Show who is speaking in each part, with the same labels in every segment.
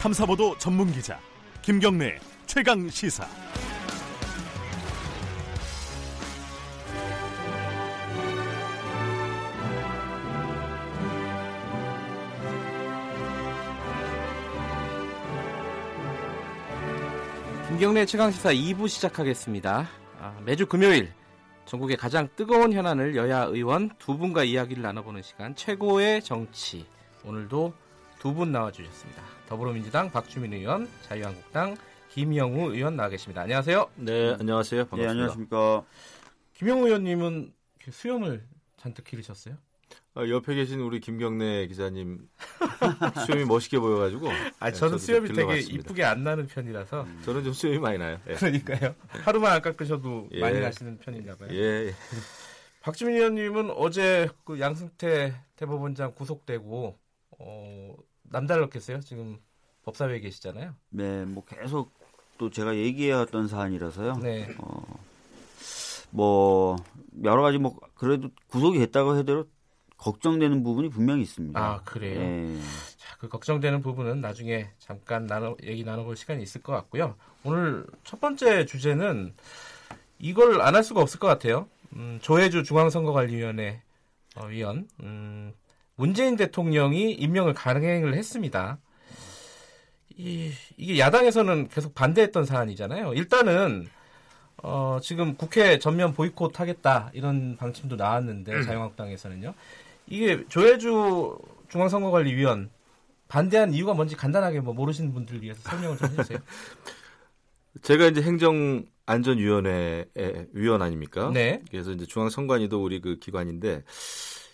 Speaker 1: 탐사보도 전문 기자 김경래 최강 시사.
Speaker 2: 김경래 최강 시사 2부 시작하겠습니다. 아, 매주 금요일 전국의 가장 뜨거운 현안을 여야 의원 두 분과 이야기를 나눠보는 시간 최고의 정치 오늘도 두 분 나와주셨습니다. 더불어민주당 박주민 의원, 자유한국당 김영우 의원 나와 계십니다. 안녕하세요.
Speaker 3: 네, 안녕하세요. 반갑습니다.
Speaker 4: 네, 안녕하십니까.
Speaker 2: 김영우 의원님은 수염을 잔뜩 기르셨어요?
Speaker 3: 아, 옆에 계신 우리 김경래 기자님 수염이 멋있게 보여가지고.
Speaker 2: 아,
Speaker 3: 네,
Speaker 2: 저는 수염이
Speaker 3: 좀
Speaker 2: 되게. 이쁘게 안 나는 편이라서
Speaker 3: 저는 좀 수염이 많이 나요. 예.
Speaker 2: 그러니까요. 하루만 안 깎으셔도
Speaker 3: 예.
Speaker 2: 많이 나시는 편인가 봐요.
Speaker 3: 예, 예.
Speaker 2: 박주민 의원님은 어제 그 양승태 대법원장 구속되고 어, 남달랐겠어요. 지금 법사위에 계시잖아요.
Speaker 4: 네, 뭐 계속 또 제가 얘기해왔던 사안이라서요.
Speaker 2: 네.
Speaker 4: 어, 뭐 여러 가지 뭐 그래도 구속이 됐다고 해도 걱정되는 부분이 분명히 있습니다.
Speaker 2: 아 그래요.
Speaker 4: 예.
Speaker 2: 자, 그 걱정되는 부분은 나중에 잠깐 나눠 얘기 나눠볼 시간이 있을 것 같고요. 오늘 첫 번째 주제는 이걸 안 할 수가 없을 것 같아요. 음, 조혜주 중앙선거관리위원회 어, 위원 음, 문재인 대통령이 임명을 강행을 했습니다. 이, 이게 야당에서는 계속 반대했던 사안이잖아요. 일단은 어, 지금 국회 전면 보이콧 하겠다 이런 방침도 나왔는데 자유한국당에서는요. 이게 조혜주 중앙선거관리위원 반대한 이유가 뭔지 간단하게 뭐 모르시는 분들 위해서 설명을 좀 해주세요.
Speaker 3: 제가 이제 행정안전위원회 위원 아닙니까?
Speaker 2: 네.
Speaker 3: 그래서 이제 중앙선관위도 우리 그 기관인데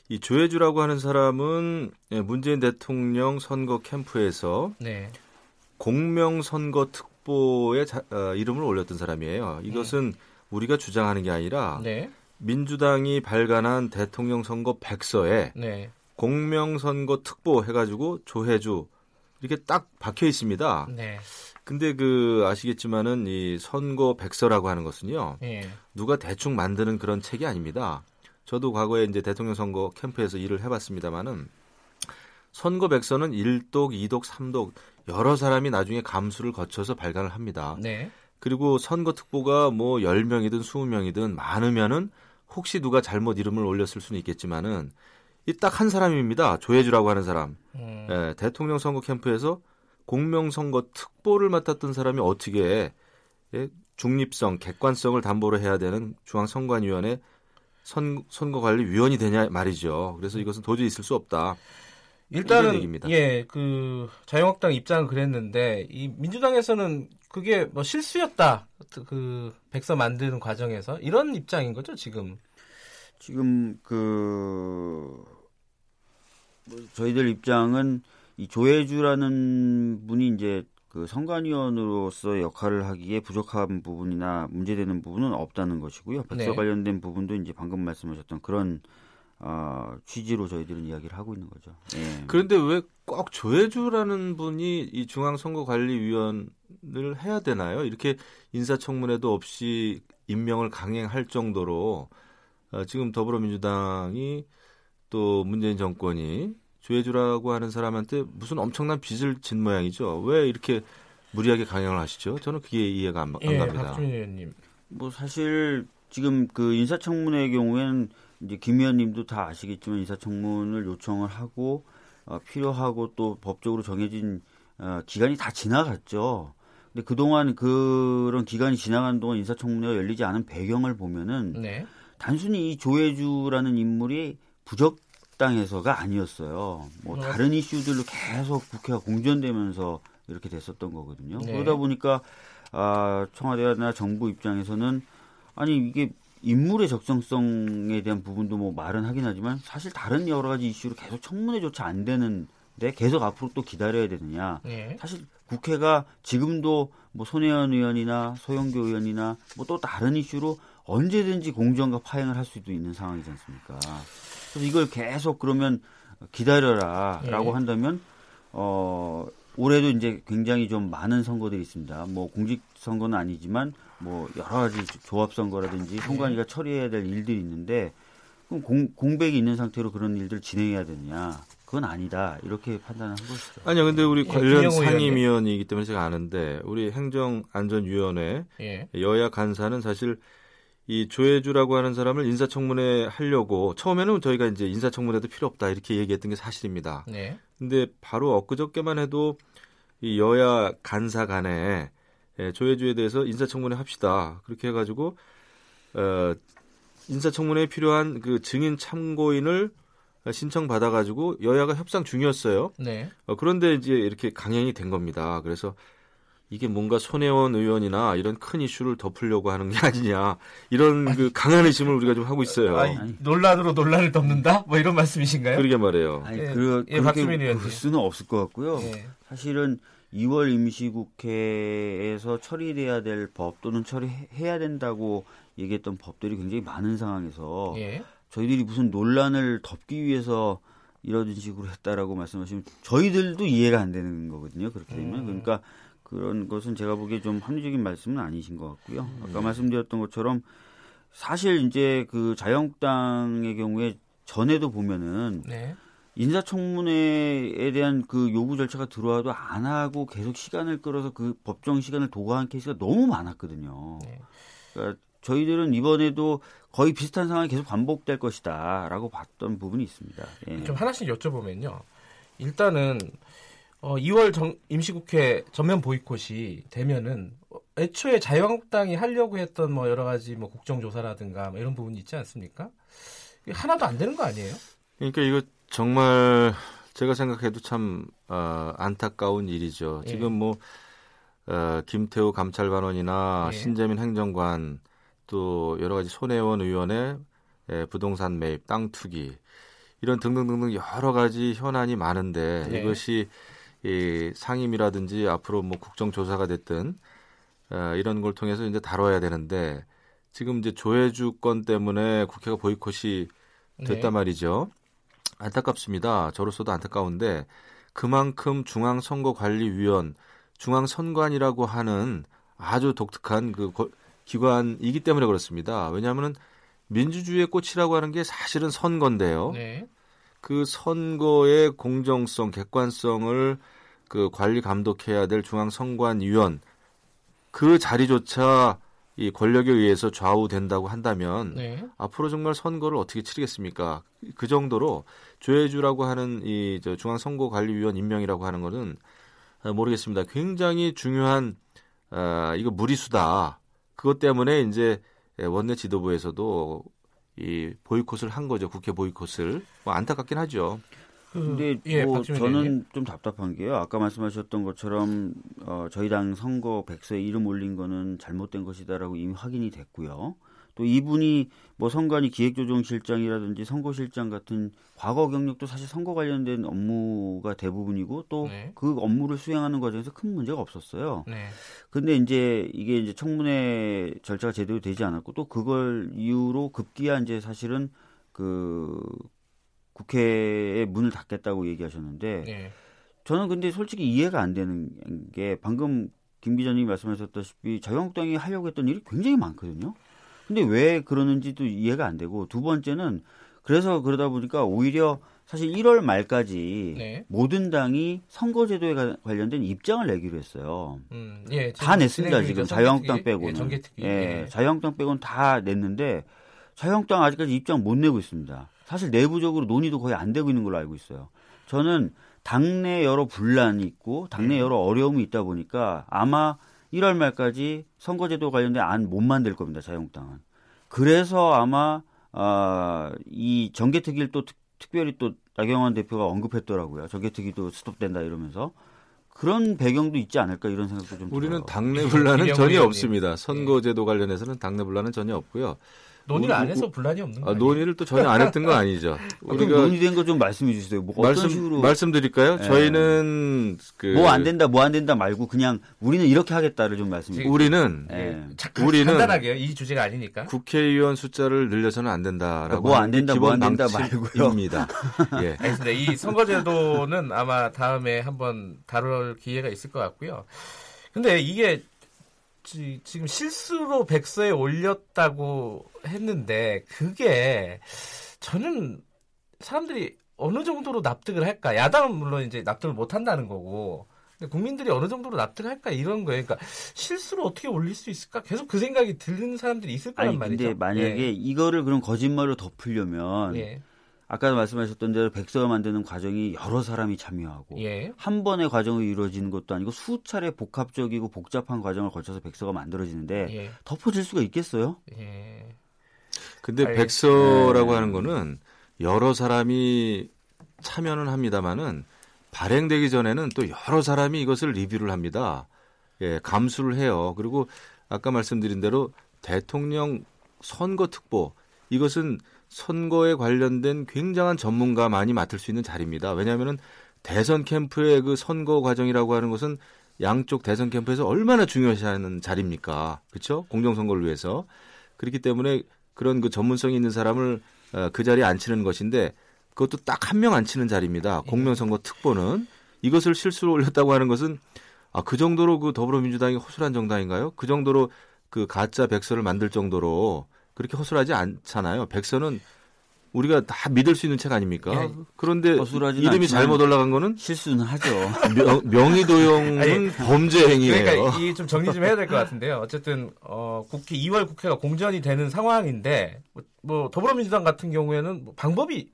Speaker 3: 이 조혜주라고 하는 사람은 예, 문재인 대통령 선거 캠프에서
Speaker 2: 네.
Speaker 3: 공명 선거 특보에 자- 어, 이름을 올렸던 사람이에요. 이것은 우리가 주장하는 게 아니라
Speaker 2: 네.
Speaker 3: 민주당이 발간한 대통령 선거 백서에
Speaker 2: 네.
Speaker 3: 공명 선거 특보 해가지고 조혜주 이렇게 딱 박혀 있습니다.
Speaker 2: 네.
Speaker 3: 근데 그 아시겠지만은 이 선거 백서라고 하는 것은요
Speaker 2: 예.
Speaker 3: 누가 대충 만드는 그런 책이 아닙니다. 저도 과거에 이제 대통령 선거 캠프에서 일을 해봤습니다만은 선거 백서는 1독, 2독, 3독 여러 사람이 나중에 감수를 거쳐서 발간을 합니다.
Speaker 2: 네.
Speaker 3: 그리고 선거 특보가 뭐 10명이든 20명이든 많으면은 혹시 누가 잘못 이름을 올렸을 수는 있겠지만은 이 딱 한 사람입니다. 조혜주라고 하는 사람.
Speaker 2: 음,
Speaker 3: 예, 대통령 선거 캠프에서 공명 선거 특보를 맡았던 사람이 어떻게 예, 중립성, 객관성을 담보로 해야 되는 중앙선관위원회 선, 선거관리위원이 되냐 말이죠. 그래서 이것은 도저히 있을 수 없다. 이런
Speaker 2: 일단은
Speaker 3: 얘기입니다.
Speaker 2: 예, 그 자유한국당 입장은 그랬는데 이 민주당에서는 그게 뭐 실수였다. 그 백서 만드는 과정에서 이런 입장인 거죠, 지금.
Speaker 4: 지금 그 뭐, 저희들 입장은 이 조혜주라는 분이 이제 그 선관위원으로서 역할을 하기에 부족한 부분이나 문제되는 부분은 없다는 것이고요. 백서
Speaker 2: 네.
Speaker 4: 관련된 부분도 이제 방금 말씀하셨던 그런 어, 취지로 저희들은 이야기를 하고 있는 거죠. 예.
Speaker 3: 그런데 왜 꼭 조혜주라는 분이 이 중앙선거관리위원을 해야 되나요? 이렇게 인사청문회도 없이 임명을 강행할 정도로 어, 지금 더불어민주당이 또 문재인 정권이 조혜주라고 하는 사람한테 무슨 엄청난 빚을 진 모양이죠. 왜 이렇게 무리하게 강행을 하시죠? 저는 그게 이해가 안, 안
Speaker 2: 예,
Speaker 3: 갑니다.
Speaker 2: 의원님.
Speaker 4: 뭐 사실 지금 그 인사청문회의 경우에는 이제 김 의원님도 다 아시겠지만 인사청문을 요청을 하고 어, 필요하고 또 법적으로 정해진 어, 기간이 다 지나갔죠. 근데 그동안 그런 기간이 지나간 동안 인사청문회가 열리지 않은 배경을 보면은
Speaker 2: 네.
Speaker 4: 단순히 이 조혜주라는 인물이 부적 당해서가 아니었어요. 뭐
Speaker 2: 어.
Speaker 4: 다른 이슈들로 계속 국회가 공전되면서 이렇게 됐었던 거거든요.
Speaker 2: 네.
Speaker 4: 그러다 보니까 아, 청와대나 정부 입장에서는 아니 이게 인물의 적정성에 대한 부분도 뭐 말은 하긴 하지만 사실 다른 여러 가지 이슈로 계속 청문회조차 안 되는데 계속 앞으로 또 기다려야 되느냐.
Speaker 2: 네.
Speaker 4: 사실 국회가 지금도 뭐 손혜원 의원이나 소영교 의원이나 뭐 또 다른 이슈로 언제든지 공정과 파행을 할 수도 있는 상황이지 않습니까? 그래서 이걸 계속 그러면 기다려라라고
Speaker 2: 예.
Speaker 4: 한다면 어 올해도 이제 굉장히 좀 많은 선거들이 있습니다. 뭐 공직 선거는 아니지만 뭐 여러 가지 조합 선거라든지 선관위가 처리해야 될 일들이 있는데 그럼 공, 공백이 있는 상태로 그런 일들을 진행해야 되느냐? 그건 아니다 이렇게 판단한 것이죠.
Speaker 3: 아니요, 근데 우리
Speaker 2: 예,
Speaker 3: 관련 상임위원이기 때문에 제가 아는데 우리 행정안전위원회
Speaker 2: 예.
Speaker 3: 여야 간사는 사실 이 조혜주라고 하는 사람을 인사청문회 하려고 처음에는 저희가 이제 인사청문회도 필요 없다 이렇게 얘기했던 게 사실입니다.
Speaker 2: 네.
Speaker 3: 근데 바로 엊그저께만 해도 이 여야 간사 간에 예, 조혜주에 대해서 인사청문회 합시다 그렇게 해가지고 어, 인사청문회에 필요한 그 증인 참고인을 신청 받아가지고 여야가 협상 중이었어요.
Speaker 2: 네.
Speaker 3: 어, 그런데 이제 이렇게 강행이 된 겁니다. 그래서 이게 뭔가 손혜원 의원이나 이런 큰 이슈를 덮으려고 하는 게 아니냐 이런 그 강한 의심을 우리가 좀 하고 있어요.
Speaker 2: 아니, 논란으로 논란을 덮는다? 뭐 이런 말씀이신가요?
Speaker 3: 그러게 말해요.
Speaker 4: 아니,
Speaker 2: 예,
Speaker 4: 그,
Speaker 2: 예,
Speaker 4: 그렇게. 볼 수는 없을 것 같고요.
Speaker 2: 예.
Speaker 4: 사실은 2월 임시국회에서 처리돼야 될 법 또는 처리해야 된다고 얘기했던 법들이 굉장히 많은 상황에서
Speaker 2: 예.
Speaker 4: 저희들이 무슨 논란을 덮기 위해서 이런 식으로 했다라고 말씀하시면 저희들도 이해가 안 되는 거거든요. 그렇게 되면
Speaker 2: 음.
Speaker 4: 그러니까 그런 것은 제가 보기에 좀 합리적인 말씀은 아니신 것 같고요. 아까 말씀드렸던 것처럼 사실 이제 그 자유한국당의 경우에 전에도 보면은
Speaker 2: 네.
Speaker 4: 인사청문회에 대한 그 요구 절차가 들어와도 안 하고 계속 시간을 끌어서 그 법정 시간을 도구한 케이스가 너무 많았거든요.
Speaker 2: 네.
Speaker 4: 그러니까 저희들은 이번에도 거의 비슷한 상황이 계속 반복될 것이다라고 봤던 부분이 있습니다. 예.
Speaker 2: 좀 하나씩 여쭤보면요. 일단은 어, 2월 정, 임시국회 전면 보이콧이 되면은 어, 애초에 자유한국당이 하려고 했던 뭐 여러 가지 뭐 국정조사라든가 뭐 이런 부분이 있지 않습니까? 이게 하나도 안 되는 거 아니에요?
Speaker 3: 그러니까 이거 정말 제가 생각해도 참 어, 안타까운 일이죠.
Speaker 2: 예.
Speaker 3: 지금 뭐 어, 김태우 감찰관원이나
Speaker 2: 예.
Speaker 3: 신재민 행정관 또 여러 가지 손혜원 의원의 예, 부동산 매입, 땅 투기 이런 등등등등 여러 가지 현안이 많은데
Speaker 2: 네.
Speaker 3: 이것이 이 상임이라든지 앞으로 뭐 국정조사가 됐든 어, 이런 걸 통해서 이제 다뤄야 되는데 지금 이제 조혜주 건 때문에 국회가 보이콧이 됐단 말이죠. 안타깝습니다. 저로서도 안타까운데 그만큼 중앙선거관리위원, 중앙선관이라고 하는 아주 독특한 그 거- 기관이기 때문에 그렇습니다. 왜냐하면 민주주의의 꽃이라고 하는 게 사실은 선거인데요.
Speaker 2: 네.
Speaker 3: 그 선거의 공정성, 객관성을 그 관리 감독해야 될 중앙선관위원 그 자리조차 이 권력에 의해서 좌우된다고 한다면
Speaker 2: 네.
Speaker 3: 앞으로 정말 선거를 어떻게 치르겠습니까? 그 정도로 조혜주라고 하는 이 저 중앙선거관리위원 임명이라고 하는 어, 모르겠습니다. 굉장히 중요한 어, 이거 무리수다. 그것 때문에 이제 원내 지도부에서도 이 보이콧을 한 거죠. 국회 보이콧을 뭐 안타깝긴 하죠.
Speaker 2: 그,
Speaker 4: 근데
Speaker 2: 예,
Speaker 4: 뭐 저는
Speaker 2: 의원님.
Speaker 4: 좀 답답한 게요. 아까 말씀하셨던 것처럼 어, 저희 당 선거 백서에 이름 올린 거는 잘못된 것이다라고 이미 확인이 됐고요. 또 이분이 뭐 선관위 기획조정실장이라든지 선거실장 같은 과거 경력도 사실 선거 관련된 업무가 대부분이고 또
Speaker 2: 네.
Speaker 4: 그 업무를 수행하는 과정에서 큰 문제가 없었어요.
Speaker 2: 네.
Speaker 4: 근데 이제 이게 이제 청문회 절차가 제대로 되지 않았고 또 그걸 이유로 급기야 이제 사실은 그 국회의 문을 닫겠다고 얘기하셨는데
Speaker 2: 네.
Speaker 4: 저는 근데 솔직히 이해가 안 되는 게 방금 김 기자님이 말씀하셨다시피 자유한국당이 하려고 했던 일이 굉장히 많거든요. 근데 왜 그러는지도 이해가 안 되고 두 번째는 그래서 그러다 보니까 오히려 사실 1월 말까지
Speaker 2: 네.
Speaker 4: 모든 당이 선거제도에 가- 관련된 입장을 내기로 했어요.
Speaker 2: 음, 예.
Speaker 4: 다 냈습니다 지금. 자유한국당
Speaker 2: 정개특위.
Speaker 4: 빼고는.
Speaker 2: 예, 정개특위.
Speaker 4: 예,
Speaker 2: 예.
Speaker 4: 자유한국당 빼고는 다 냈는데 자유한국당 아직까지 입장 못 내고 있습니다. 사실 내부적으로 논의도 거의 안 되고 있는 걸로 알고 있어요. 저는 당내 여러 분란이 있고 당내 여러 어려움이 있다 보니까 아마 1월 말까지 선거제도 관련된 안 못 만들 겁니다. 자유한국당은. 그래서 아마 아, 이 정개특위를 또 특, 특별히 또 나경원 대표가 언급했더라고요. 정개특위도 스톱된다 이러면서 그런 배경도 있지 않을까 이런 생각도 좀
Speaker 3: 우리는
Speaker 4: 들어요.
Speaker 3: 당내
Speaker 2: 김-
Speaker 3: 분란은 전혀. 없습니다. 선거제도 관련해서는 당내 분란은 전혀 없고요.
Speaker 2: 논의를 안 해서 분란이 없는
Speaker 3: 아,
Speaker 2: 거예요.
Speaker 3: 논의를 또 전혀 안 했던 건 아니죠.
Speaker 4: 아,
Speaker 3: 우리가
Speaker 4: 논의된 거 좀 말씀해 주세요. 뭐 어떤
Speaker 3: 말씀
Speaker 4: 식으로
Speaker 3: 말씀드릴까요?
Speaker 4: 예.
Speaker 3: 저희는 그
Speaker 4: 뭐안 된다, 뭐 안 된다 말고 그냥 우리는 이렇게 하겠다를 좀 말씀해 주세요.
Speaker 3: 우리는
Speaker 4: 예.
Speaker 2: 잠깐
Speaker 3: 우리는
Speaker 2: 간단하게요. 이 주제가 아니니까.
Speaker 3: 국회의원 숫자를 늘려서는 안 된다라고
Speaker 4: 뭐안
Speaker 3: 하는 게
Speaker 4: 된다,
Speaker 3: 기본
Speaker 4: 뭐안 된다 말고요.
Speaker 3: 방침입니다. 예.
Speaker 2: 알겠습니다. 이 선거제도는 아마 다음에 한번 다룰 기회가 있을 것 같고요. 근데 이게 지, 금 실수로 백서에 올렸다고 했는데 그게 저는 사람들이 어느 정도로 납득을 할까? 야당은 물론 이제 납득을 못 한다는 거고. 근데 국민들이 어느 정도로 납득할까 이런 거예요. 그러니까 실수로 어떻게 올릴 수 있을까? 계속 그 생각이 드는 사람들이 있을 거란
Speaker 4: 아니
Speaker 2: 말이죠.
Speaker 4: 근데 만약에
Speaker 2: 예.
Speaker 4: 이거를 그런 거짓말로 덮으려면
Speaker 2: 예.
Speaker 4: 아까 말씀하셨던 대로 백서를 만드는 과정이 여러 사람이 참여하고
Speaker 2: 예.
Speaker 4: 한 번의 과정으로 이루어지는 것도 아니고 수차례 복합적이고 복잡한 과정을 거쳐서 백서가 만들어지는데
Speaker 2: 예.
Speaker 4: 덮어질 수가 있겠어요?
Speaker 2: 예.
Speaker 3: 근데
Speaker 2: 알겠-
Speaker 3: 백서라고
Speaker 4: 네.
Speaker 3: 하는 거는 여러 사람이 참여는 합니다만은 발행되기 전에는 또 여러 사람이 이것을 리뷰를 합니다. 예, 감수를 해요. 그리고 아까 말씀드린 대로 대통령 선거 특보 이것은 선거에 관련된 굉장한 전문가만이 맡을 수 있는 자리입니다. 왜냐하면은 대선 캠프의 그 선거 과정이라고 하는 것은 양쪽 대선 캠프에서 얼마나 중요시하는 자리입니까? 그렇죠? 공정 선거를 위해서 그렇기 때문에 그런 그 전문성이 있는 사람을 어, 그 자리에 앉히는 것인데 그것도 딱 한 명 앉히는 자리입니다. 공명선거 특보는 이것을 실수로 올렸다고 하는 것은 아, 그 정도로 그 더불어민주당이 허술한 정당인가요? 그 정도로 그 가짜 백서를 만들 정도로 그렇게 허술하지 않잖아요. 백서는 우리가 다 믿을 수 있는 책 아닙니까?
Speaker 2: 예.
Speaker 3: 그런데 이름이 잘못 올라간 거는
Speaker 4: 실수는 하죠.
Speaker 3: 명, 명의도용은
Speaker 2: 아니,
Speaker 3: 범죄 행위예요.
Speaker 2: 그러니까 이게 좀 정리 좀 해야 될 것 같은데요. 어쨌든 어, 국회 2월 국회가 공전이 되는 상황인데 뭐, 뭐 더불어민주당 같은 경우에는 뭐 방법이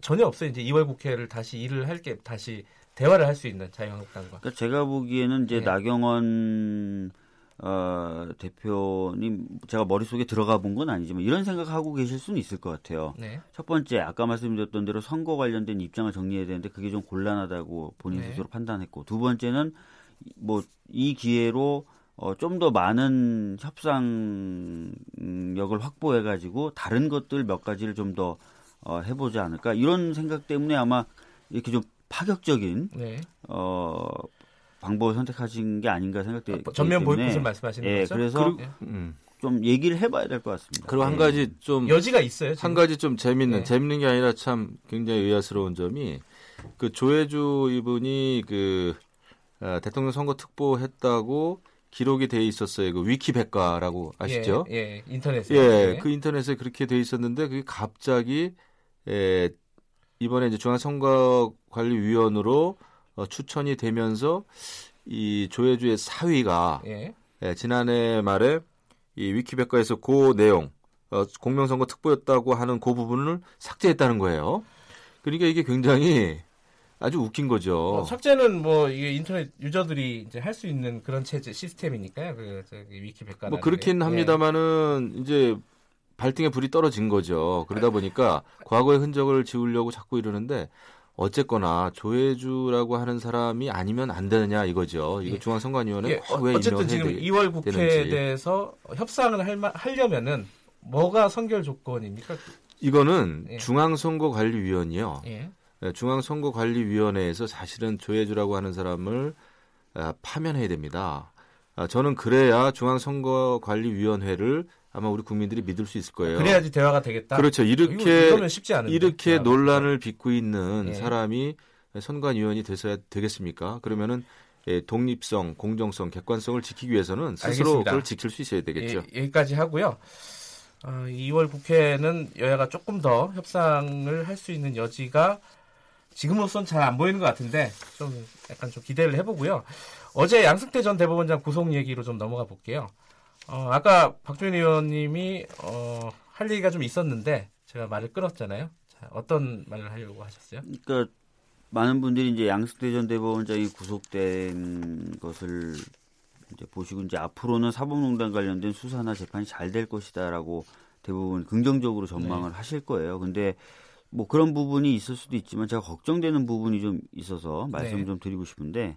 Speaker 2: 전혀 없어요. 이제 2월 국회를 다시 일을 할 게 다시 대화를 할 수 있는 자유한국당과.
Speaker 4: 그러니까 제가 보기에는 이제
Speaker 2: 네.
Speaker 4: 나경원 어, 대표님 제가 머릿속에 들어가 본 건 아니지만 이런 생각하고 계실 수는 있을 것 같아요.
Speaker 2: 네.
Speaker 4: 첫 번째 아까 말씀드렸던 대로 선거 관련된 입장을 정리해야 되는데 그게 좀 곤란하다고 본인
Speaker 2: 네.
Speaker 4: 스스로 판단했고 두 번째는 뭐 이 기회로 어, 좀 더 많은 협상력을 확보해 가지고 다른 것들 몇 가지를 좀 더 어, 해보지 않을까 이런 생각 때문에 아마 이렇게 좀 파격적인
Speaker 2: 네.
Speaker 4: 어, 방법을 선택하신 게 아닌가 생각되기
Speaker 2: 어, 전면 보이콧을 말씀하시는
Speaker 4: 예,
Speaker 2: 거죠?
Speaker 4: 그래서
Speaker 3: 그리고-
Speaker 2: 예.
Speaker 3: 음.
Speaker 4: 좀 얘기를 해봐야 될 것 같습니다.
Speaker 3: 그리고 한
Speaker 4: 예.
Speaker 3: 가지 좀
Speaker 2: 여지가 있어요. 지금?
Speaker 3: 한 가지 좀 재밌는
Speaker 2: 네.
Speaker 3: 재밌는 게 아니라 참 굉장히 의아스러운 점이 그 조혜주 이분이 그 아, 대통령 선거 특보 했다고 기록이 돼 있었어요. 그 위키백과라고 아시죠?
Speaker 2: 예, 예. 인터넷에.
Speaker 3: 예, 그 인터넷에 그렇게 돼 있었는데 그게 갑자기 에, 이번에 이제 중앙선거관리위원으로 어, 추천이 되면서 이 조혜주의 사위가
Speaker 2: 예.
Speaker 3: 예, 지난해 말에 이 위키백과에서 그 내용 어, 공명선거 특보였다고 하는 그 부분을 삭제했다는 거예요. 그러니까 이게 굉장히 아주 웃긴 거죠.
Speaker 2: 뭐 삭제는 뭐 이게 인터넷 유저들이 이제 할 수 있는 그런 체제 시스템이니까요. 그 저기 위키백과.
Speaker 3: 뭐 그렇긴 합니다만은 이제 발등에 불이 떨어진 거죠. 그러다 보니까 과거의 흔적을 지우려고 자꾸 이러는데 어쨌거나 조혜주라고 하는 사람이 아니면 안 되느냐 이거죠. 이거
Speaker 2: 예.
Speaker 3: 중앙선관위원회
Speaker 2: 예,
Speaker 3: 꼭왜
Speaker 2: 어쨌든
Speaker 3: 임명해야
Speaker 2: 지금
Speaker 3: 되-
Speaker 2: 2월 국회에
Speaker 3: 되는지.
Speaker 2: 대해서 협상을 할, 마- 하려면은 뭐가 선결 조건입니까?
Speaker 3: 이거는
Speaker 2: 예.
Speaker 3: 중앙선거관리위원이요.
Speaker 2: 예.
Speaker 3: 네, 중앙선거관리위원회에서 사실은 조혜주라고 하는 사람을 아, 파면해야 됩니다. 아, 저는 그래야 중앙선거관리위원회를 아마 우리 국민들이 믿을 수 있을 거예요.
Speaker 2: 그래야지 대화가 되겠다.
Speaker 3: 그렇죠. 이렇게. 이렇게. 논란을 빚고 있는
Speaker 2: 예.
Speaker 3: 사람이 선관위원이 돼서야 되겠습니까? 그러면은 예, 독립성, 공정성, 객관성을 지키기 위해서는 스스로
Speaker 2: 알겠습니다.
Speaker 3: 그걸 지킬 수 있어야 되겠죠.
Speaker 2: 예, 여기까지 하고요. 어, 2월 국회는 여야가 조금 더 협상을 할 수 있는 여지가 지금으로선 잘 안 보이는 것 같은데 좀 약간 좀 기대를 해보고요. 어제 양승태 전 대법원장 구속 얘기로 좀 넘어가 볼게요. 어, 아까 박주인 의원님이 어, 할 얘기가 좀 있었는데 제가 말을 끊었잖아요. 자, 어떤 말을 하려고 하셨어요?
Speaker 4: 그러니까 많은 분들이 이제 양승태 전 대법원장이 구속된 것을 이제 보시고 이제 앞으로는 사법농단 관련된 수사나 재판이 잘 될 것이다라고 대부분 긍정적으로 전망을
Speaker 2: 네.
Speaker 4: 하실 거예요. 근데 뭐 그런 부분이 있을 수도 있지만 제가 걱정되는 부분이 좀 있어서 말씀
Speaker 2: 네.
Speaker 4: 좀 드리고 싶은데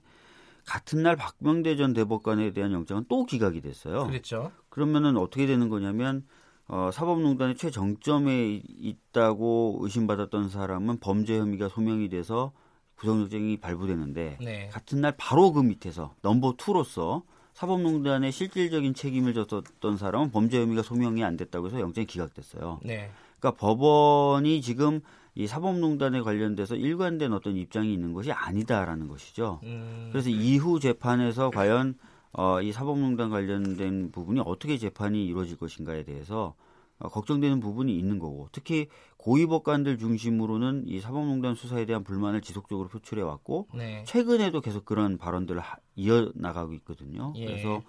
Speaker 4: 같은 날 박명대 전 대법관에 대한 영장은 또 기각이 됐어요.
Speaker 2: 그랬죠.
Speaker 4: 그러면은 어떻게 되는 거냐면 어, 사법농단의 최정점에 있다고 의심받았던 사람은 범죄 혐의가 소명이 돼서 구속영장이 발부되는데
Speaker 2: 네.
Speaker 4: 같은 날 바로 그 밑에서 넘버 투로서 사법농단의 실질적인 책임을 졌던 사람은 범죄 혐의가 소명이 안 됐다고 해서 영장이 기각됐어요.
Speaker 2: 네.
Speaker 4: 그러니까 법원이 지금 이 사법농단에 관련돼서 일관된 어떤 입장이 있는 것이 아니다라는 것이죠.
Speaker 2: 음,
Speaker 4: 그래서 이후 재판에서 과연 어, 이 사법농단 관련된 부분이 어떻게 재판이 이루어질 것인가에 대해서 어, 걱정되는 부분이 있는 거고 특히 고위법관들 중심으로는 이 사법농단 수사에 대한 불만을 지속적으로 표출해 왔고
Speaker 2: 네.
Speaker 4: 최근에도 계속 그런 발언들을 하- 이어 나가고 있거든요.
Speaker 2: 예.
Speaker 4: 그래서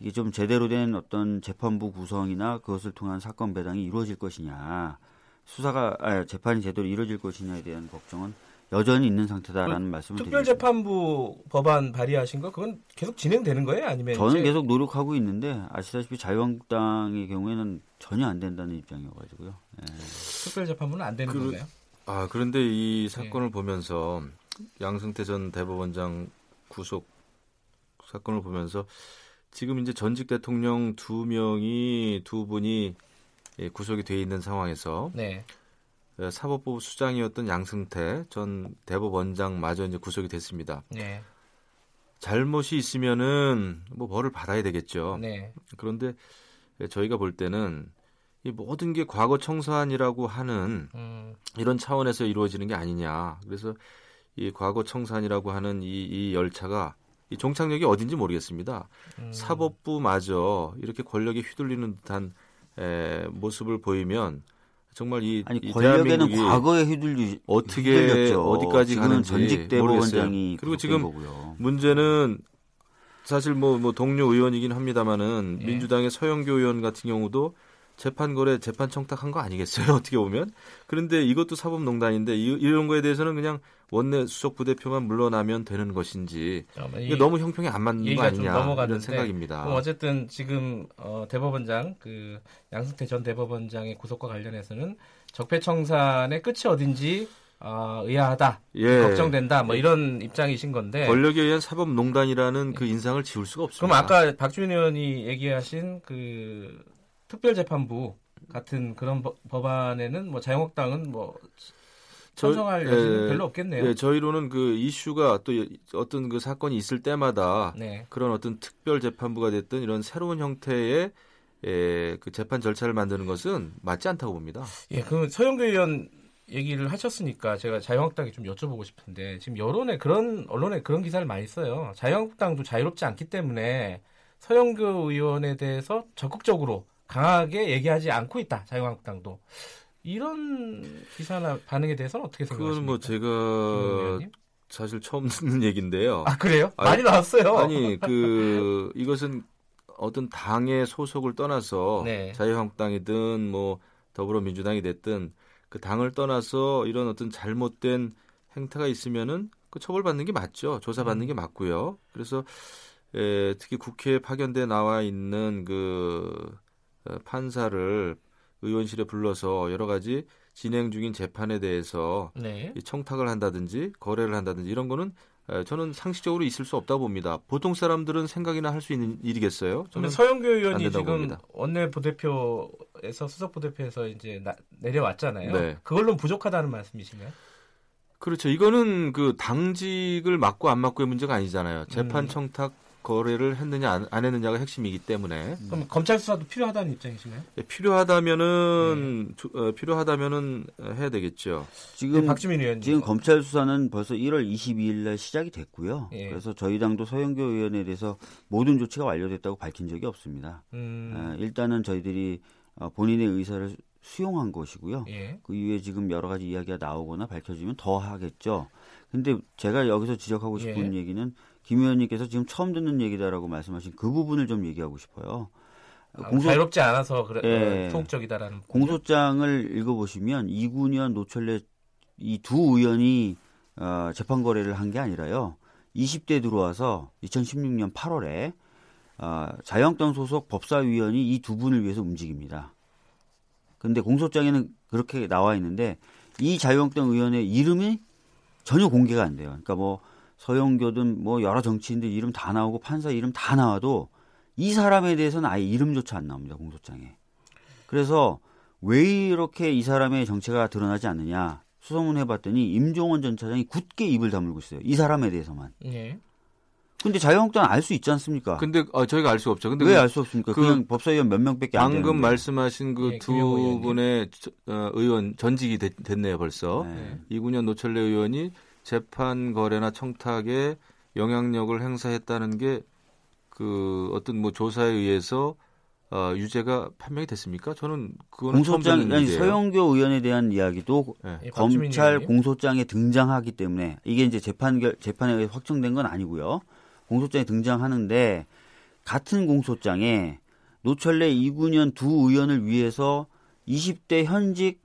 Speaker 4: 이게 좀 제대로 된 어떤 재판부 구성이나 그것을 통한 사건 배당이 이루어질 것이냐, 수사가 아, 재판이 제대로 이루어질 것이냐에 대한 걱정은 여전히 있는 상태다라는 말씀을 드리겠습니다.
Speaker 2: 특별재판부 법안 발의하신 거 그건 계속 진행되는 거예요? 아니면
Speaker 4: 저는
Speaker 2: 이제-
Speaker 4: 계속 노력하고 있는데 아시다시피 자유한국당의 경우에는 전혀 안 된다는 입장이어가지고요. 예.
Speaker 2: 특별재판부는 안 되는
Speaker 3: 그-
Speaker 2: 건가요?
Speaker 3: 아 그런데 이 사건을 보면서 양승태 전 대법원장 구속 사건을 보면서 지금 이제 전직 대통령 두 명이 두 분이 예, 구속이 돼 있는 상황에서
Speaker 2: 네.
Speaker 3: 예, 사법부 수장이었던 양승태 전 대법원장 마저 이제 구속이 됐습니다.
Speaker 2: 네.
Speaker 3: 잘못이 있으면은 뭐 벌을 받아야 되겠죠.
Speaker 2: 네.
Speaker 3: 그런데 예, 저희가 볼 때는 이 모든 게 과거 청산이라고 하는
Speaker 2: 음,
Speaker 3: 이런 차원에서 이루어지는 게 아니냐. 그래서 이 과거 청산이라고 하는 이, 이 열차가 이 종착역이 어딘지 모르겠습니다.
Speaker 2: 음.
Speaker 3: 사법부마저 이렇게 권력에 휘둘리는 듯한 에, 모습을 보이면 정말 이,
Speaker 4: 아니
Speaker 3: 이
Speaker 4: 권력에는 과거에 휘둘리
Speaker 3: 어떻게
Speaker 4: 휘둘렸죠.
Speaker 3: 어디까지 가는지
Speaker 4: 전직 대법원장이.
Speaker 3: 그리고 지금
Speaker 4: 거고요.
Speaker 3: 문제는 사실 뭐, 뭐 동료 의원이긴 합니다만은
Speaker 2: 예.
Speaker 3: 민주당의 서영교 의원 같은 경우도 재판 거래 재판 청탁한 거 아니겠어요 어떻게 보면 그런데 이것도 사법농단인데 이, 이런 거에 대해서는 그냥 원내 수석 부대표만 물러나면 되는 것인지 이게
Speaker 2: 이-
Speaker 3: 너무 형평이 안 맞는 거 아니냐 이런 생각입니다.
Speaker 2: 어쨌든 지금 어, 대법원장 그 양승태 전 대법원장의 구속과 관련해서는 적폐청산의 끝이 어딘지 어, 의아하다,
Speaker 3: 예.
Speaker 2: 걱정된다, 뭐 이런 입장이신 건데.
Speaker 3: 권력에 의한 사법농단이라는 그 인상을 지울 수가 없습니다.
Speaker 2: 그럼 아까 박주민 의원이 얘기하신 그 특별재판부 같은 그런 법- 법안에는 뭐 자유한국당은 뭐
Speaker 3: 저-
Speaker 2: 찬성할 여지는
Speaker 3: 예,
Speaker 2: 별로 없겠네요.
Speaker 3: 예, 저희로는 그 이슈가 또 어떤 그 사건이 있을 때마다
Speaker 2: 네.
Speaker 3: 그런 어떤 특별 재판부가 됐든 이런 새로운 형태의 예, 그 재판 절차를 만드는 것은 맞지 않다고 봅니다.
Speaker 2: 예, 그 서영교 의원 얘기를 하셨으니까 제가 자유한국당에 좀 여쭤보고 싶은데 지금 여론에 그런 언론에 그런 기사를 많이 써요. 자유한국당도 자유롭지 않기 때문에 서영교 의원에 대해서 적극적으로 강하게 얘기하지 않고 있다. 자유한국당도 이런 기사나 반응에 대해서는 어떻게 생각하십니까?
Speaker 3: 그건
Speaker 2: 뭐김
Speaker 3: 제가
Speaker 2: 의원님?
Speaker 3: 사실 처음 듣는 얘기인데요.
Speaker 2: 아 그래요?
Speaker 3: 아니,
Speaker 2: 많이 나왔어요.
Speaker 3: 아니 그 이것은 어떤 당의 소속을 떠나서
Speaker 2: 네.
Speaker 3: 자유한국당이든 뭐 더불어민주당이 됐든 그 당을 떠나서 이런 어떤 잘못된 행태가 있으면은 그 처벌받는 게 맞죠. 조사받는
Speaker 2: 음.
Speaker 3: 게 맞고요. 그래서 에, 특히 국회에 파견돼 나와 있는 그 어, 판사를 의원실에 불러서 여러 가지 진행 중인 재판에 대해서
Speaker 2: 네.
Speaker 3: 이 청탁을 한다든지 거래를 한다든지 이런 거는 에, 저는 상식적으로 있을 수 없다고 봅니다. 보통 사람들은 생각이나 할 수 있는 일이겠어요. 저는
Speaker 2: 서영교
Speaker 3: 안
Speaker 2: 의원이 지금
Speaker 3: 봅니다.
Speaker 2: 원내 부대표에서 수석 부대표에서 이제 나- 내려왔잖아요.
Speaker 3: 네.
Speaker 2: 그걸로 부족하다는 말씀이신가요?
Speaker 3: 그렇죠. 이거는 그 당직을 맡고 안 맡고의 문제가 아니잖아요. 재판
Speaker 2: 음.
Speaker 3: 청탁 거래를 했느냐 안, 안 했느냐가 핵심이기 때문에
Speaker 2: 그럼 검찰 수사도 필요하다는 입장이신가요?
Speaker 3: 예, 필요하다면은 주- 어, 필요하다면은 해야 되겠죠.
Speaker 4: 지금
Speaker 2: 네, 박주민 의원님.
Speaker 4: 지금 검찰 수사는 벌써 1월 22일 날 시작이 됐고요.
Speaker 2: 예.
Speaker 4: 그래서 저희 당도 서영교 의원에 대해서 모든 조치가 완료됐다고 밝힌 적이 없습니다.
Speaker 2: 음,
Speaker 4: 어, 일단은 저희들이 어, 본인의 의사를 수용한 것이고요.
Speaker 2: 예.
Speaker 4: 그 이후에 지금 여러 가지 이야기가 나오거나 밝혀지면 더 하겠죠. 근데 제가 여기서 지적하고 싶은
Speaker 2: 예.
Speaker 4: 얘기는 김 의원님께서 지금 처음 듣는 얘기다라고 말씀하신 그 부분을 좀 얘기하고 싶어요.
Speaker 2: 아,
Speaker 4: 공소,
Speaker 2: 자유롭지 않아서 그래,
Speaker 4: 예.
Speaker 2: 어, 소극적이다라는
Speaker 4: 공소장을 읽어보시면 이군현 노철래 이 두 의원이 어, 재판 거래를 한 게 아니라요. 20대 들어와서 2016년 8월에 어, 자유한국당 소속 법사위원이 이 두 분을 위해서 움직입니다. 근데 공소장에는 그렇게 나와 있는데 이 자유한국당 의원의 이름이 전혀 공개가 안 돼요. 그러니까 뭐 서영교든 뭐 여러 정치인들 이름 다 나오고 판사 이름 다 나와도 이 사람에 대해서는 아예 이름조차 안 나옵니다. 공소장에. 그래서 왜 이렇게 이 사람의 정체가 드러나지 않느냐 수소문 해봤더니 임종원 전 차장이 굳게 입을 다물고 있어요. 이 사람에 대해서만.
Speaker 2: 예.
Speaker 4: 근데 자유한국당은 알수 있지 않습니까?
Speaker 3: 근데 어, 저희가 알 수 없죠. 근데
Speaker 4: 왜그알수 없습니까?
Speaker 3: 그
Speaker 4: 그, 냥 법사위원 몇 명밖에 안 되는데.
Speaker 3: 방금 말씀하신 그
Speaker 2: 예,
Speaker 3: 두
Speaker 2: 김영호 의원님.
Speaker 3: 분의 저- 어, 의원 전직이 됐, 네요 벌써.
Speaker 4: 네.
Speaker 3: 이군현 노철래 의원이 재판 거래나 청탁에 영향력을 행사했다는 게 그 어떤 뭐 조사에 의해서 어, 유죄가 판명이 됐습니까? 저는 처음
Speaker 4: 공소장 아니. 서영교 의원에 대한 이야기도
Speaker 3: 네.
Speaker 2: 예,
Speaker 4: 검찰
Speaker 2: 의원님.
Speaker 4: 공소장에 등장하기 때문에 이게 이제 재판 결, 재판에 의해 확정된 건 아니고요. 공소장에 등장하는데 같은 공소장에 노철래 이군현 두 의원을 위해서 20대 현직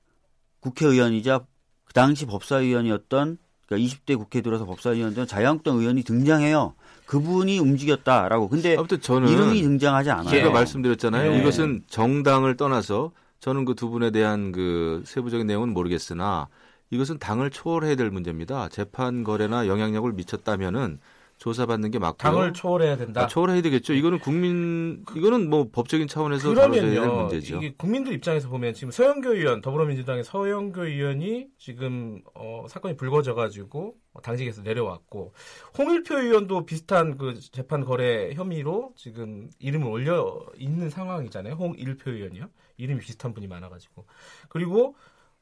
Speaker 4: 국회의원이자 그 당시 법사위원이었던 그러니까 20대 국회에 들어서 법사위원이었던 자유한국당 의원이 등장해요. 그분이 움직였다라고. 근데
Speaker 3: 아무튼 저는
Speaker 4: 이름이 등장하지 않아요.
Speaker 3: 제가
Speaker 2: 예.
Speaker 3: 말씀드렸잖아요.
Speaker 2: 네.
Speaker 3: 이것은 정당을 떠나서 저는 그 두 분에 대한 그 세부적인 내용은 모르겠으나 이것은 당을 초월해야 될 문제입니다. 재판 거래나 영향력을 미쳤다면은 조사받는 게 맞고요.
Speaker 2: 당을 초월해야 된다.
Speaker 3: 아, 초월해야 되겠죠. 이거는 국민 이거는 뭐 법적인 차원에서
Speaker 2: 그러면요.
Speaker 3: 문제죠.
Speaker 2: 이게 국민들 입장에서 보면 지금 서영교 의원 더불어민주당의 서영교 의원이 지금 어, 사건이 불거져 가지고 당직에서 내려왔고 홍일표 의원도 비슷한 그 재판 거래 혐의로 지금 이름을 올려 있는 상황이잖아요. 홍일표 의원이요. 이름이 비슷한 분이 많아 가지고 그리고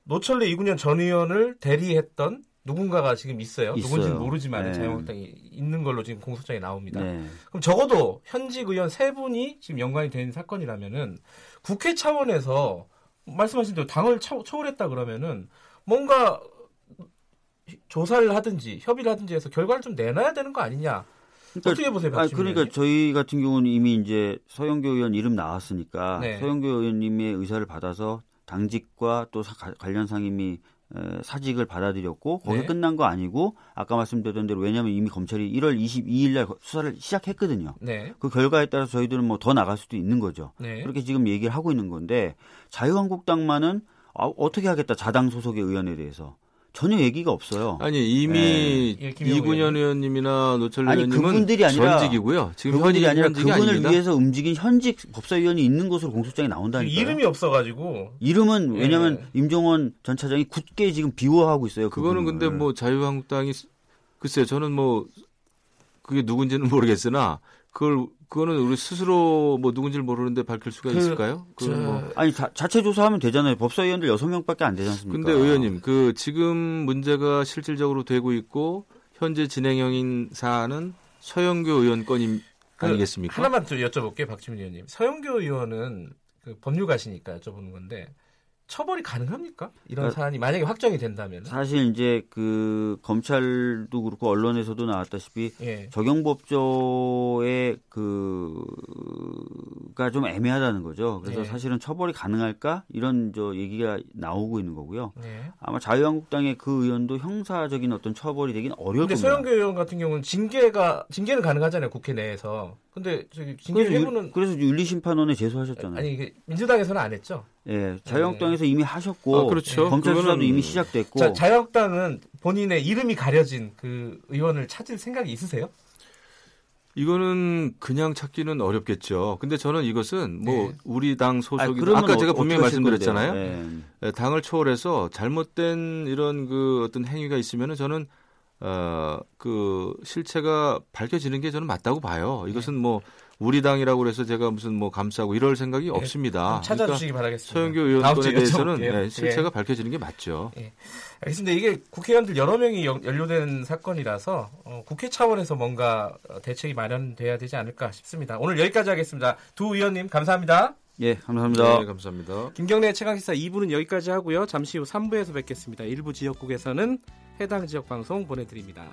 Speaker 2: 노철래 이군현 전 의원을 대리했던 누군가가 지금 있어요. 누군지는
Speaker 4: 있어요.
Speaker 2: 모르지만
Speaker 4: 네.
Speaker 2: 자유한국당이 있는 걸로 지금 공소장에 나옵니다.
Speaker 4: 네.
Speaker 2: 그럼 적어도 현직 의원 세 분이 지금 연관이 된 사건이라면은 국회 차원에서 말씀하신 대로 당을 차- 초월했다 그러면은 뭔가 조사를 하든지 협의를 하든지 해서 결과를 좀 내놔야 되는 거 아니냐?
Speaker 4: 그러니까
Speaker 2: 어떻게 보세요,
Speaker 4: 아, 그러니까
Speaker 2: 의원님?
Speaker 4: 저희 같은 경우는 이미 이제 서영교 의원 이름 나왔으니까
Speaker 2: 네.
Speaker 4: 서영교 의원님의 의사를 받아서 당직과 또 사- 관련 상임위 에, 사직을 받아들였고 거기
Speaker 2: 네.
Speaker 4: 끝난 거 아니고 아까 말씀드렸던 대로 왜냐하면 이미 검찰이 1월 22일 날 수사를 시작했거든요.
Speaker 2: 네,
Speaker 4: 그 결과에 따라서 저희들은 뭐 더 나갈 수도 있는 거죠.
Speaker 2: 네.
Speaker 4: 그렇게 지금 얘기를 하고 있는 건데 자유한국당만은 아, 어떻게 하겠다 자당 소속의 의원에 대해서 전혀 얘기가 없어요.
Speaker 3: 아니 이미
Speaker 2: 예, 김영우
Speaker 3: 이군현 의원님이나
Speaker 4: 아니,
Speaker 3: 의원님은
Speaker 4: 그분들이 아니라-
Speaker 3: 전직이고요. 지금
Speaker 4: 그분들이 아니라 그분을
Speaker 3: 아닙니다.
Speaker 4: 위해서 움직인 현직 법사위원이 있는 것으로 공소장에
Speaker 2: 지금
Speaker 4: 나온다니까요.
Speaker 2: 이름이 없어가지고
Speaker 4: 이름은
Speaker 2: 예.
Speaker 4: 왜냐하면 임종원 전 차장이 굳게 지금 비호하고 있어요.
Speaker 3: 그거는
Speaker 4: 그분을.
Speaker 3: 근데 뭐 자유한국당이 글쎄요. 저는 뭐 그게 누군지는 모르겠으나 그걸 그거는 우리 스스로 뭐 누군지를 모르는데 밝힐 수가
Speaker 2: 그,
Speaker 3: 있을까요?
Speaker 2: 저,
Speaker 3: 그건 뭐
Speaker 4: 아니 자, 자체 조사하면 되잖아요. 법사위원들 여섯 명밖에 안 되지 않습니까?
Speaker 3: 근데 의원님 그 지금 문제가 실질적으로 되고 있고 현재 진행형인 사안은 서영교 의원 건이
Speaker 2: 그
Speaker 3: 아니겠습니까?
Speaker 2: 하나만 좀 여쭤볼게요, 박주민 의원님. 서영교 의원은 그 법률가시니까 여쭤보는 건데 처벌이 가능합니까? 이런
Speaker 4: 아,
Speaker 2: 사안이 만약에 확정이 된다면.
Speaker 4: 사실 이제 그 검찰도 그렇고 언론에서도 나왔다시피
Speaker 2: 예.
Speaker 4: 적용법조의 그가 좀 애매하다는 거죠. 그래서
Speaker 2: 네.
Speaker 4: 사실은 처벌이 가능할까 이런 저 얘기가 나오고 있는 거고요.
Speaker 2: 네.
Speaker 4: 아마 자유한국당의 그 의원도 형사적인 어떤 처벌이 되긴 어려울
Speaker 2: 근데
Speaker 4: 겁니다.
Speaker 2: 서영교 의원 같은 경우는 징계가 징계는 가능하잖아요 국회 내에서. 근데 저기 징계
Speaker 4: 그래서,
Speaker 2: 해부는
Speaker 4: 유, 그래서 윤리심판원에 제소하셨잖아요.
Speaker 2: 아니 민주당에서는 안 했죠.
Speaker 4: 예, 자유한국당에서 이미 하셨고
Speaker 3: 아, 그렇죠.
Speaker 4: 검찰 수사도
Speaker 3: 그거는-
Speaker 4: 이미 시작됐고
Speaker 2: 자, 자유한국당은 본인의 이름이 가려진 그 의원을 찾을 생각이 있으세요?
Speaker 3: 이거는 그냥 찾기는 어렵겠죠. 근데 저는 이것은 뭐
Speaker 2: 네.
Speaker 3: 우리 당
Speaker 4: 아,
Speaker 3: 소속이
Speaker 4: 그러면
Speaker 3: 아까 제가
Speaker 4: 어-
Speaker 3: 분명히 말씀드렸잖아요.
Speaker 4: 건데요? 예.
Speaker 3: 에, 당을 초월해서 잘못된 이런 그 어떤 행위가 있으면은 저는 어그 실체가 밝혀지는 게 저는 맞다고 봐요. 이것은 뭐 우리 당이라고 그래서 제가 무슨 뭐 감싸고 이럴 생각이 없습니다.
Speaker 2: 좀 찾아주시기 바라겠습니다.
Speaker 3: 그러니까 서영교
Speaker 2: 다음
Speaker 3: 의원
Speaker 2: 주에
Speaker 3: 건에 대해서는
Speaker 2: 여쭤볼게요.
Speaker 3: 네, 실체가
Speaker 2: 예.
Speaker 3: 밝혀지는 게 맞죠.
Speaker 2: 알겠습니다. 이게 국회의원들 여러 명이 연- 연루된 사건이라서 어, 국회 차원에서 뭔가 어, 대책이 마련돼야 되지 않을까 싶습니다. 오늘 여기까지 하겠습니다. 두 의원님 감사합니다.
Speaker 4: 예, 감사합니다.
Speaker 3: 네, 감사합니다.
Speaker 2: 김경래 최강시사 2부는 여기까지 하고요. 잠시 후 3부에서 뵙겠습니다. 일부 지역국에서는 해당 지역 방송 보내드립니다.